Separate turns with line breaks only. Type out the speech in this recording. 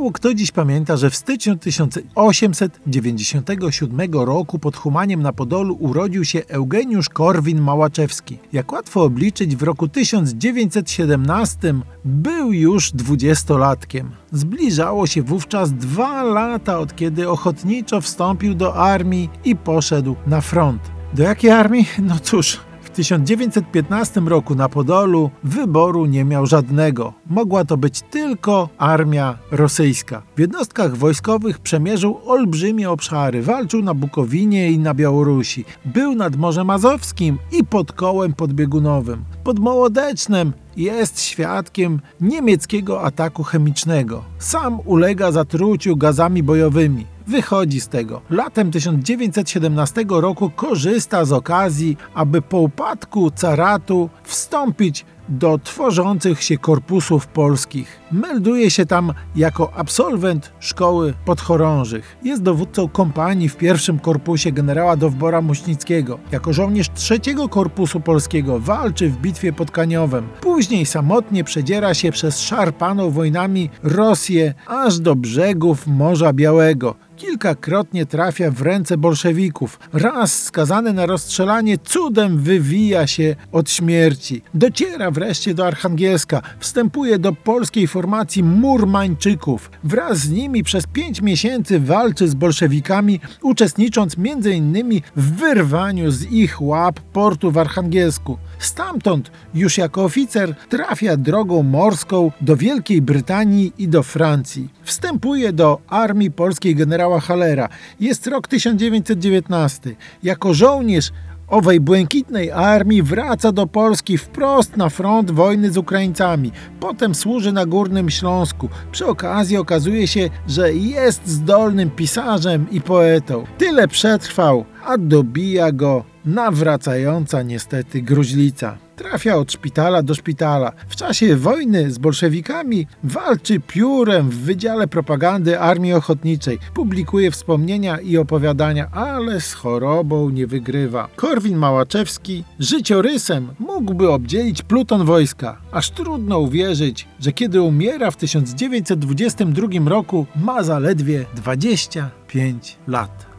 Mało kto dziś pamięta, że w styczniu 1897 roku pod Humaniem na Podolu urodził się Eugeniusz Korwin-Małaczewski. Jak łatwo obliczyć, w roku 1917 był już dwudziestolatkiem. Zbliżało się wówczas dwa lata od kiedy ochotniczo wstąpił do armii i poszedł na front. Do jakiej armii? No cóż, w 1915 roku na Podolu wyboru nie miał żadnego. Mogła to być tylko armia rosyjska. W jednostkach wojskowych przemierzył olbrzymie obszary, walczył na Bukowinie i na Białorusi. Był nad Morzem Azowskim i pod kołem podbiegunowym. Pod Mołodecznem jest świadkiem niemieckiego ataku chemicznego. Sam ulega zatruciu gazami bojowymi. Wychodzi z tego. Latem 1917 roku korzysta z okazji, aby po upadku caratu wstąpić do tworzących się korpusów polskich. Melduje się tam jako absolwent szkoły podchorążych. Jest dowódcą kompanii w pierwszym korpusie generała Dowbora Muśnickiego. Jako żołnierz trzeciego korpusu polskiego walczy w bitwie pod Kaniowem. Później samotnie przedziera się przez szarpaną wojnami Rosję aż do brzegów Morza Białego kilkakrotnie trafia w ręce bolszewików. Raz skazany na rozstrzelanie cudem wywija się od śmierci. Dociera wreszcie do Archangielska, wstępuje do polskiej formacji Murmańczyków. Wraz z nimi przez pięć miesięcy walczy z bolszewikami, uczestnicząc m.in. w wyrwaniu z ich łap portu w Archangielsku. Stamtąd już jako oficer trafia drogą morską do Wielkiej Brytanii i do Francji. Wstępuje do armii polskiej generała Halera. Jest rok 1919. Jako żołnierz owej błękitnej armii wraca do Polski wprost na front wojny z Ukraińcami. Potem służy na Górnym Śląsku. Przy okazji okazuje się, że jest zdolnym pisarzem i poetą. Tyle przetrwał, a dobija go nawracająca niestety gruźlica. Trafia od szpitala do szpitala. W czasie wojny z bolszewikami walczy piórem w Wydziale Propagandy Armii Ochotniczej. Publikuje wspomnienia i opowiadania, ale z chorobą nie wygrywa. Korwin Małaczewski życiorysem mógłby obdzielić pluton wojska. Aż trudno uwierzyć, że kiedy umiera w 1922 roku ma zaledwie 25 lat.